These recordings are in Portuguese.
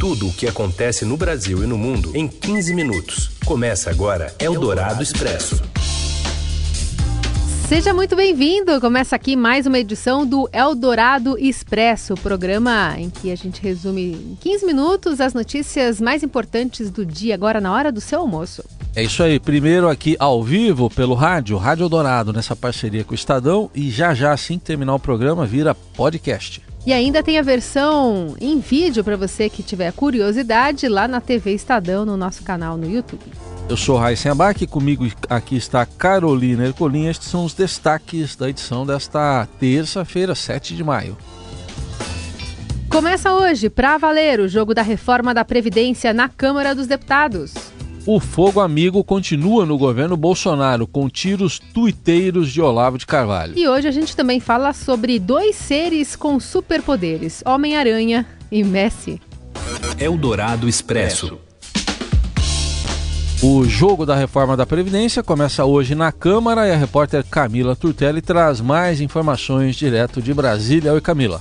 Tudo o que acontece no Brasil e no mundo em 15 minutos. Começa agora Eldorado Expresso. Seja muito bem-vindo! Começa aqui mais uma edição do Eldorado Expresso, programa em que a gente resume em 15 minutos as notícias mais importantes do dia, agora na hora do seu almoço. É isso aí, primeiro aqui ao vivo pelo rádio, Rádio Eldorado, nessa parceria com o Estadão, e já já, assim que terminar o programa, vira podcast. E ainda tem a versão em vídeo para você que tiver curiosidade lá na TV Estadão, no nosso canal no YouTube. Eu sou Raíssen Abac, comigo aqui está Carolina Ercolim. Estes são os destaques da edição desta terça-feira, 7 de maio. Começa hoje, para valer, o jogo da reforma da Previdência na Câmara dos Deputados. O fogo amigo continua no governo Bolsonaro, com tiros tuiteiros de Olavo de Carvalho. E hoje a gente também fala sobre dois seres com superpoderes: Homem-Aranha e Messi. Eldorado Expresso. O jogo da reforma da Previdência começa hoje na Câmara e a repórter Camila Turtelli traz mais informações direto de Brasília. Oi, Camila.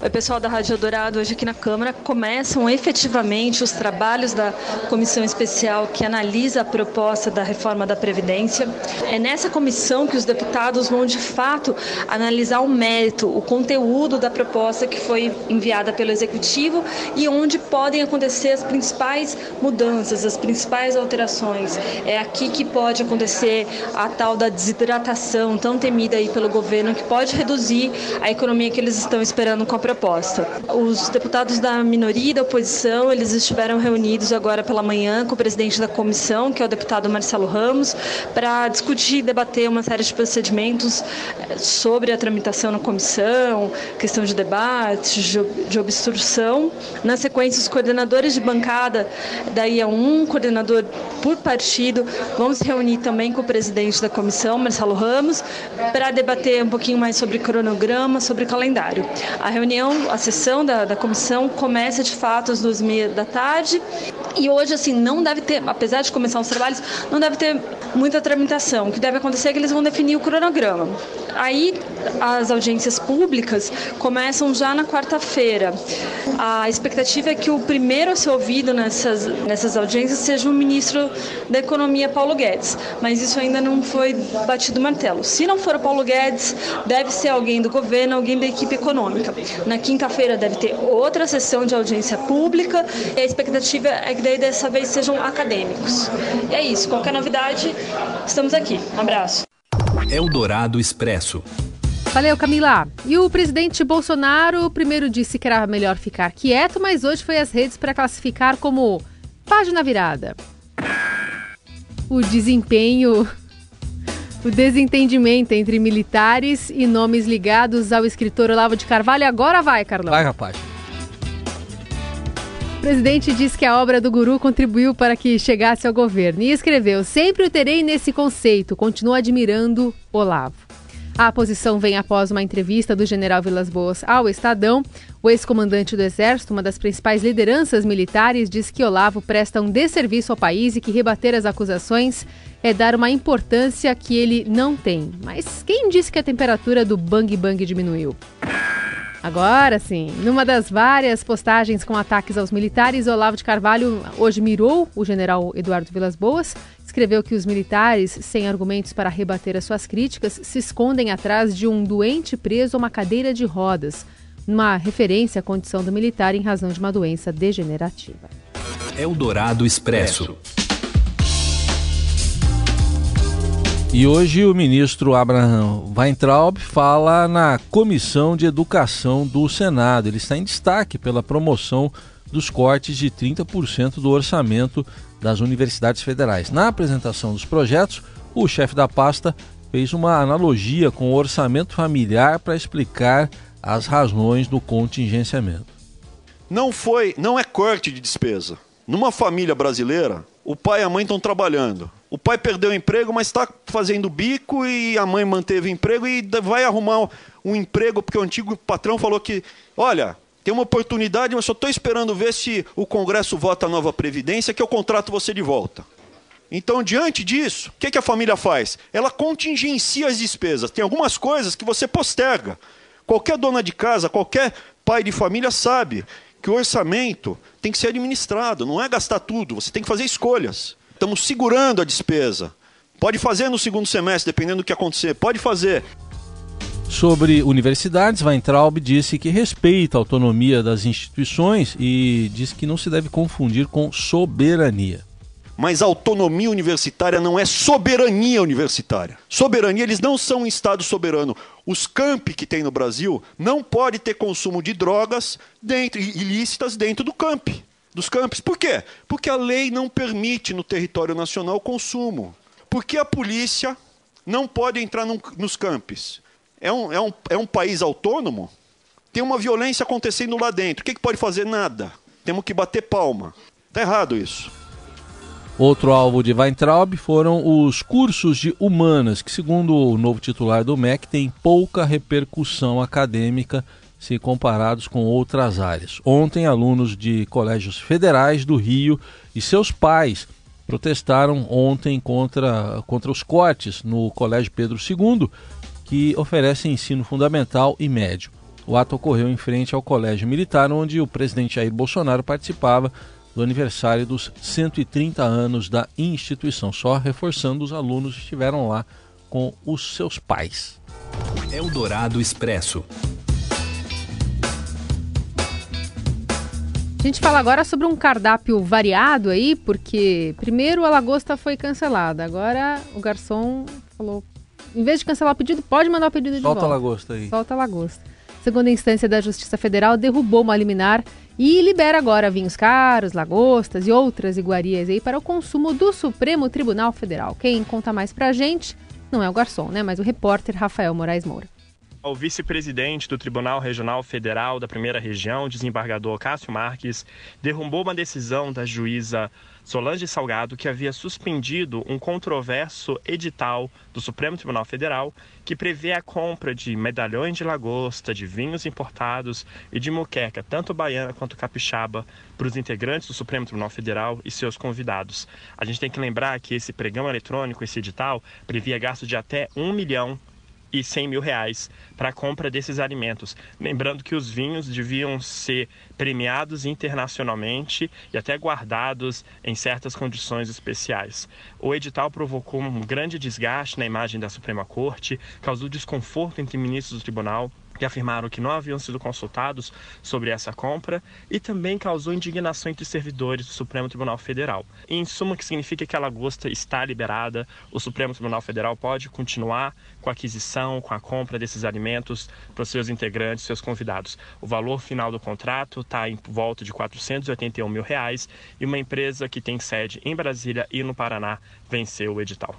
Oi, pessoal da Rádio Dourado. Hoje aqui na Câmara começam efetivamente os trabalhos da comissão especial que analisa a proposta da reforma da Previdência. É nessa comissão que os deputados vão, de fato, analisar o mérito, o conteúdo da proposta que foi enviada pelo Executivo e onde podem acontecer as principais mudanças, as principais alterações. É aqui que pode acontecer a tal da desidratação tão temida aí pelo governo, que pode reduzir a economia que eles estão esperando com a proposta. Os deputados da minoria e da oposição, eles estiveram reunidos agora pela manhã com o presidente da comissão, que é o deputado Marcelo Ramos, para discutir e debater uma série de procedimentos eh, sobre a tramitação na comissão, questão de debate, de obstrução. Na sequência, os coordenadores de bancada, é um coordenador por partido, vão se reunir também com o presidente da comissão, Marcelo Ramos, para debater um pouquinho mais sobre cronograma, sobre calendário. A reunião reunião, a sessão da, da comissão começa de fato às duas e meia da tarde. E hoje, assim, não deve ter, apesar de começar os trabalhos, não deve ter muita tramitação. O que deve acontecer é que eles vão definir o cronograma. Aí, as audiências públicas começam já na quarta-feira. A expectativa é que o primeiro a ser ouvido nessas, nessas audiências seja o ministro da Economia, Paulo Guedes. Mas isso ainda não foi batido martelo. Se não for o Paulo Guedes, deve ser alguém do governo, alguém da equipe econômica. Na quinta-feira deve ter outra sessão de audiência pública e a expectativa é que daí dessa vez sejam acadêmicos. E é isso. Qualquer novidade, estamos aqui. Um abraço. Eldorado Expresso. Valeu, Camila. E o presidente Bolsonaro primeiro disse que era melhor ficar quieto, mas hoje foi às redes para classificar como página virada. O desempenho o desentendimento entre militares e nomes ligados ao escritor Olavo de Carvalho. Agora vai, Carlão. Vai, rapaz. O presidente disse que a obra do guru contribuiu para que chegasse ao governo e escreveu: Sempre o terei nesse conceito, continuo admirando Olavo. A posição vem após uma entrevista do general Vilas Boas ao Estadão. O ex-comandante do Exército, uma das principais lideranças militares, diz que Olavo presta um desserviço ao país e que rebater as acusações é dar uma importância que ele não tem. Mas quem disse que a temperatura do Bang Bang diminuiu? Agora sim, numa das várias postagens com ataques aos militares, Olavo de Carvalho hoje mirou o general Eduardo Vilas Boas escreveu que os militares, sem argumentos para rebater as suas críticas, se escondem atrás de um doente preso a uma cadeira de rodas, uma referência à condição do militar em razão de uma doença degenerativa. Eldorado Expresso. E hoje o ministro Abraham Weintraub fala na Comissão de Educação do Senado. Ele está em destaque pela promoção dos cortes de 30% do orçamento das universidades federais. Na apresentação dos projetos, o chefe da pasta fez uma analogia com o orçamento familiar para explicar as razões do contingenciamento. Não foi, não é corte de despesa. Numa família brasileira, o pai e a mãe estão trabalhando. O pai perdeu o emprego, mas está fazendo bico e a mãe manteve o emprego e vai arrumar um emprego porque o antigo patrão falou que, olha, tem uma oportunidade, mas só estou esperando ver se o Congresso vota a nova Previdência, que eu contrato você de volta. Então, diante disso, o que, que a família faz? Ela contingencia as despesas. Tem algumas coisas que você posterga. Qualquer dona de casa, qualquer pai de família sabe que o orçamento tem que ser administrado, não é gastar tudo, você tem que fazer escolhas. Estamos segurando a despesa. Pode fazer no segundo semestre, dependendo do que acontecer, pode fazer. Sobre universidades, Weintraub disse que respeita a autonomia das instituições e diz que não se deve confundir com soberania. Mas autonomia universitária não é soberania universitária. Soberania, eles não são um Estado soberano. Os campi que tem no Brasil não pode ter consumo de drogas dentro, ilícitas dentro do camp, dos campos. Por quê? Porque a lei não permite no território nacional consumo. Porque a polícia não pode entrar num, nos campos é um, é, um, é um país autônomo? Tem uma violência acontecendo lá dentro. O que, que pode fazer? Nada. Temos que bater palma. Está errado isso. Outro alvo de Weintraub foram os cursos de humanas, que, segundo o novo titular do MEC, têm pouca repercussão acadêmica se comparados com outras áreas. Ontem, alunos de colégios federais do Rio e seus pais protestaram ontem contra, contra os cortes no Colégio Pedro II que oferece ensino fundamental e médio. O ato ocorreu em frente ao Colégio Militar, onde o presidente Jair Bolsonaro participava do aniversário dos 130 anos da instituição. Só reforçando, os alunos estiveram lá com os seus pais. Eldorado Expresso. A gente fala agora sobre um cardápio variado aí, porque primeiro a lagosta foi cancelada, agora o garçom falou em vez de cancelar o pedido, pode mandar o pedido de Solta volta. Solta a lagosta aí. Solta a lagosta. Segunda instância da Justiça Federal derrubou uma liminar e libera agora vinhos caros, lagostas e outras iguarias aí para o consumo do Supremo Tribunal Federal. Quem conta mais pra gente não é o garçom, né, mas o repórter Rafael Moraes Moura. O vice-presidente do Tribunal Regional Federal da Primeira Região, desembargador Cássio Marques, derrubou uma decisão da juíza Solange Salgado, que havia suspendido um controverso edital do Supremo Tribunal Federal que prevê a compra de medalhões de lagosta, de vinhos importados e de muqueca, tanto baiana quanto capixaba, para os integrantes do Supremo Tribunal Federal e seus convidados. A gente tem que lembrar que esse pregão eletrônico, esse edital, previa gasto de até um milhão e 100 mil reais para a compra desses alimentos. Lembrando que os vinhos deviam ser premiados internacionalmente e até guardados em certas condições especiais. O edital provocou um grande desgaste na imagem da Suprema Corte, causou desconforto entre ministros do tribunal que afirmaram que não haviam sido consultados sobre essa compra e também causou indignação entre servidores do Supremo Tribunal Federal. Em suma, que significa que a lagosta está liberada, o Supremo Tribunal Federal pode continuar com a aquisição, com a compra desses alimentos para os seus integrantes, seus convidados. O valor final do contrato está em volta de 481 mil reais e uma empresa que tem sede em Brasília e no Paraná venceu o edital.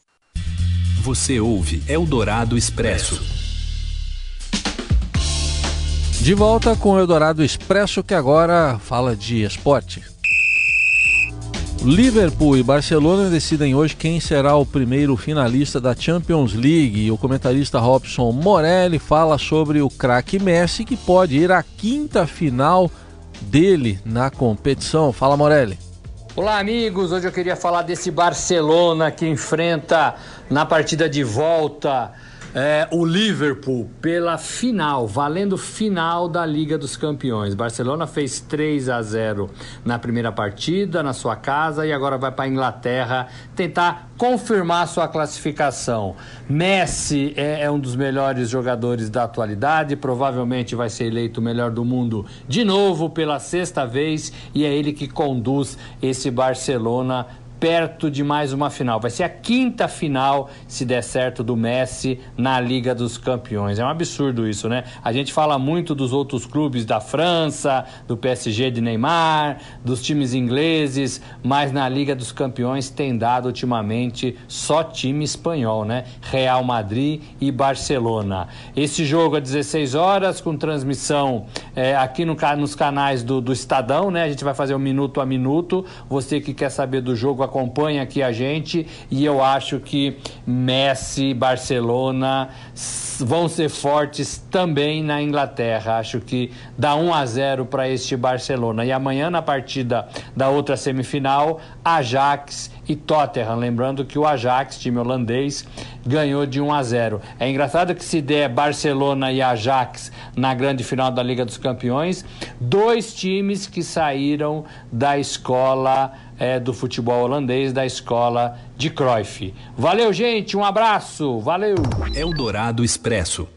Você ouve Eldorado Expresso. De volta com o Eldorado Expresso, que agora fala de esporte. Liverpool e Barcelona decidem hoje quem será o primeiro finalista da Champions League. O comentarista Robson Morelli fala sobre o craque Messi, que pode ir à quinta final dele na competição. Fala, Morelli. Olá, amigos. Hoje eu queria falar desse Barcelona que enfrenta na partida de volta é, o Liverpool pela final, valendo final da Liga dos Campeões. Barcelona fez 3 a 0 na primeira partida na sua casa e agora vai para a Inglaterra tentar confirmar sua classificação. Messi é, é um dos melhores jogadores da atualidade, provavelmente vai ser eleito o melhor do mundo de novo pela sexta vez e é ele que conduz esse Barcelona perto de mais uma final. Vai ser a quinta final, se der certo, do Messi na Liga dos Campeões. É um absurdo isso, né? A gente fala muito dos outros clubes da França, do PSG de Neymar, dos times ingleses, mas na Liga dos Campeões tem dado ultimamente só time espanhol, né? Real Madrid e Barcelona. Esse jogo é 16 horas, com transmissão é, aqui no, nos canais do, do Estadão, né? A gente vai fazer um minuto a minuto. Você que quer saber do jogo, acompanha aqui a gente e eu acho que Messi, Barcelona vão ser fortes também na Inglaterra. Acho que dá 1 a 0 para este Barcelona. E amanhã na partida da outra semifinal, Ajax e Tottenham. Lembrando que o Ajax, time holandês, ganhou de 1 a 0. É engraçado que se der Barcelona e Ajax na grande final da Liga dos Campeões, dois times que saíram da escola é, do futebol holandês, da escola de Cruyff. Valeu, gente, um abraço, valeu. Eldorado Expresso.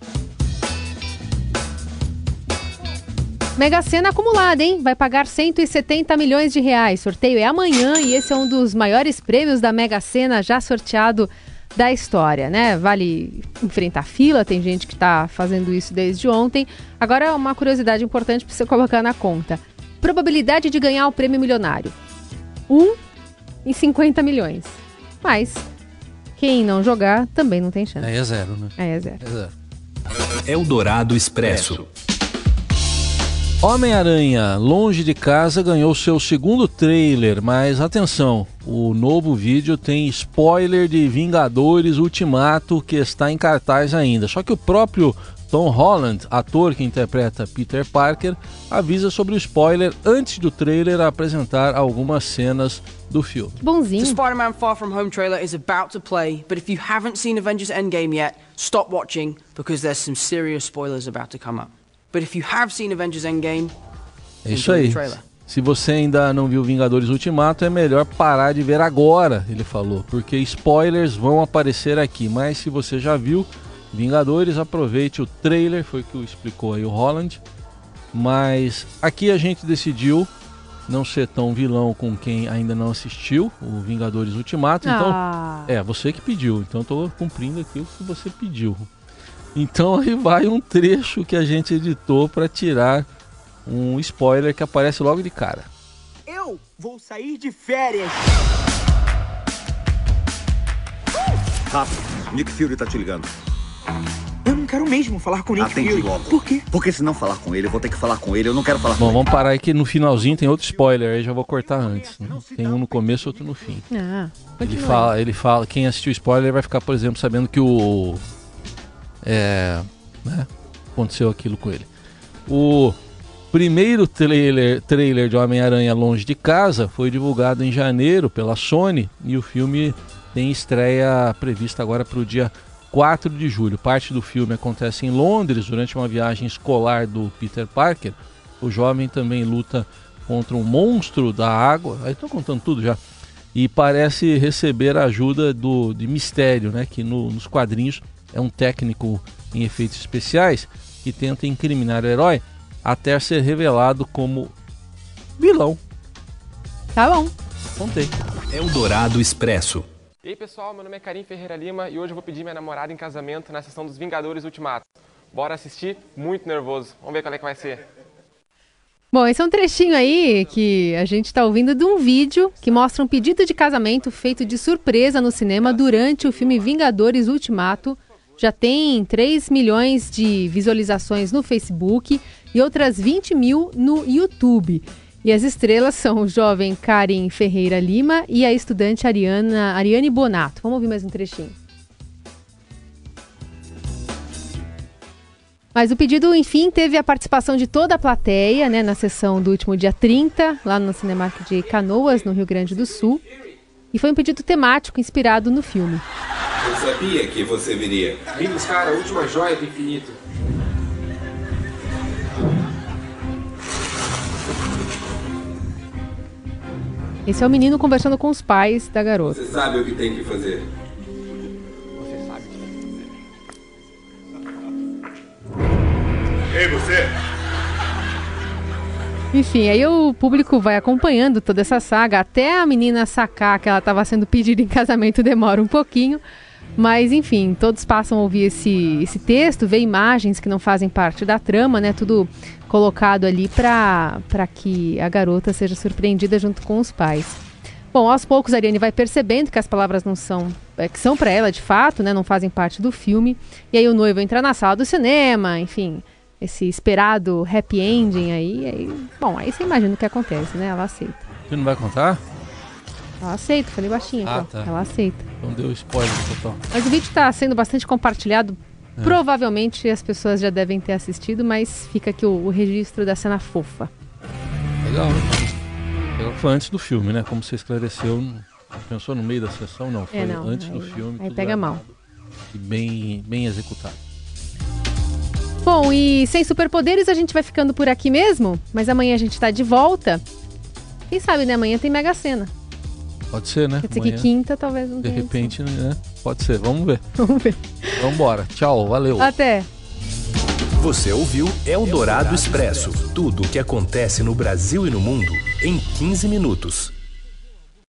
Mega Sena acumulada, hein? Vai pagar 170 milhões de reais. Sorteio é amanhã e esse é um dos maiores prêmios da Mega Sena já sorteado da história, né? Vale enfrentar fila, tem gente que está fazendo isso desde ontem. Agora, uma curiosidade importante para você colocar na conta: probabilidade de ganhar o prêmio milionário: 1 em 50 milhões. Mas quem não jogar também não tem chance. Aí é zero, né? Aí é zero. É zero. Eldorado Expresso. Homem-Aranha, longe de casa, ganhou seu segundo trailer, mas atenção, o novo vídeo tem spoiler de Vingadores Ultimato que está em cartaz ainda. Só que o próprio Tom Holland, ator que interpreta Peter Parker, avisa sobre o spoiler antes do trailer apresentar algumas cenas do filme. Bonzinho. The Spider-Man Far From Home trailer is about to play, but if you haven't seen Avengers Endgame yet, stop watching because there's some serious spoilers about to come up. But if you have seen Avengers Endgame, É isso aí. the trailer. Se você ainda não viu Vingadores Ultimato, é melhor parar de ver agora, ele falou, porque spoilers vão aparecer aqui. Mas se você já viu Vingadores, aproveite o trailer, foi o que explicou aí o Holland. Mas aqui a gente decidiu não ser tão vilão com quem ainda não assistiu o Vingadores Ultimato. Então, Ah. é, você que pediu, então eu tô cumprindo aqui o que você pediu. Então aí vai um trecho que a gente editou para tirar um spoiler que aparece logo de cara. Eu vou sair de férias. Rápido, Nick Fury tá te ligando. Eu não quero mesmo falar com o Nick Atende Fury. logo. Por quê? Porque se não falar com ele, eu vou ter que falar com ele. Eu não quero falar Bom, com vamos parar aí que no finalzinho tem outro spoiler, aí já vou cortar antes. né? Tem um no começo, outro no fim. Ah, Ele continua. fala, ele fala, quem assistiu o spoiler vai ficar, por exemplo, sabendo que o é, né, aconteceu aquilo com ele. O primeiro trailer, trailer de Homem-Aranha Longe de Casa foi divulgado em janeiro pela Sony e o filme tem estreia prevista agora para o dia 4 de julho. Parte do filme acontece em Londres durante uma viagem escolar do Peter Parker. O jovem também luta contra um monstro da água. Aí estou contando tudo já. E parece receber a ajuda do, de Mistério, né? Que no- nos quadrinhos é um técnico em efeitos especiais que tenta incriminar o herói até ser revelado como vilão. Tá bom. Contei. Eldorado Expresso. E aí pessoal, meu nome é Karim Ferreira Lima e hoje eu vou pedir minha namorada em casamento na sessão dos Vingadores Ultimato. Bora assistir? Muito nervoso. Vamos ver qual é que vai ser. Bom, esse é um trechinho aí que a gente está ouvindo de um vídeo que mostra um pedido de casamento feito de surpresa no cinema durante o filme Vingadores Ultimato. Já tem 3 milhões de visualizações no Facebook e outras 20 mil no YouTube. E as estrelas são o jovem Karim Ferreira Lima e a estudante Ariana, Ariane Bonato. Vamos ouvir mais um trechinho. Mas o pedido, enfim, teve a participação de toda a plateia, né, na sessão do último dia 30, lá no Cinemark de Canoas, no Rio Grande do Sul. E foi um pedido temático inspirado no filme. Eu sabia que você viria. Vim buscar a última joia do infinito. Esse é o menino conversando com os pais da garota. Você sabe o que tem que fazer. Você sabe que tem que fazer. Ei, você! Enfim, aí o público vai acompanhando toda essa saga, até a menina sacar que ela estava sendo pedida em casamento demora um pouquinho. Mas, enfim, todos passam a ouvir esse, esse texto, ver imagens que não fazem parte da trama, né? Tudo colocado ali para que a garota seja surpreendida junto com os pais. Bom, aos poucos a Ariane vai percebendo que as palavras não são, é, que são para ela de fato, né? Não fazem parte do filme. E aí o noivo entra na sala do cinema, enfim, esse esperado happy ending aí, aí. Bom, aí você imagina o que acontece, né? Ela aceita. Você não vai contar? Ela aceita, falei baixinho, Ah, ó. tá. Ela aceita. Então deu spoiler total. Mas o vídeo está sendo bastante compartilhado. É. Provavelmente as pessoas já devem ter assistido, mas fica aqui o, o registro da cena fofa. Legal, né? Foi antes do filme, né? Como você esclareceu, pensou no meio da sessão? Não, foi É, não, antes aí- do filme. aí pega mal. E bem, bem executado. Bom, e sem superpoderes a gente vai ficando por aqui mesmo, mas amanhã a gente tá de volta. Quem sabe, né? Amanhã tem Mega Sena. Pode ser, né? Dizer que Amanhã, quinta talvez não De repente, né? Pode ser. Vamos ver. Vamos ver. Vamos embora. Tchau, valeu. Até. Você ouviu Eldorado Expresso tudo o que acontece no Brasil e no mundo em 15 minutos.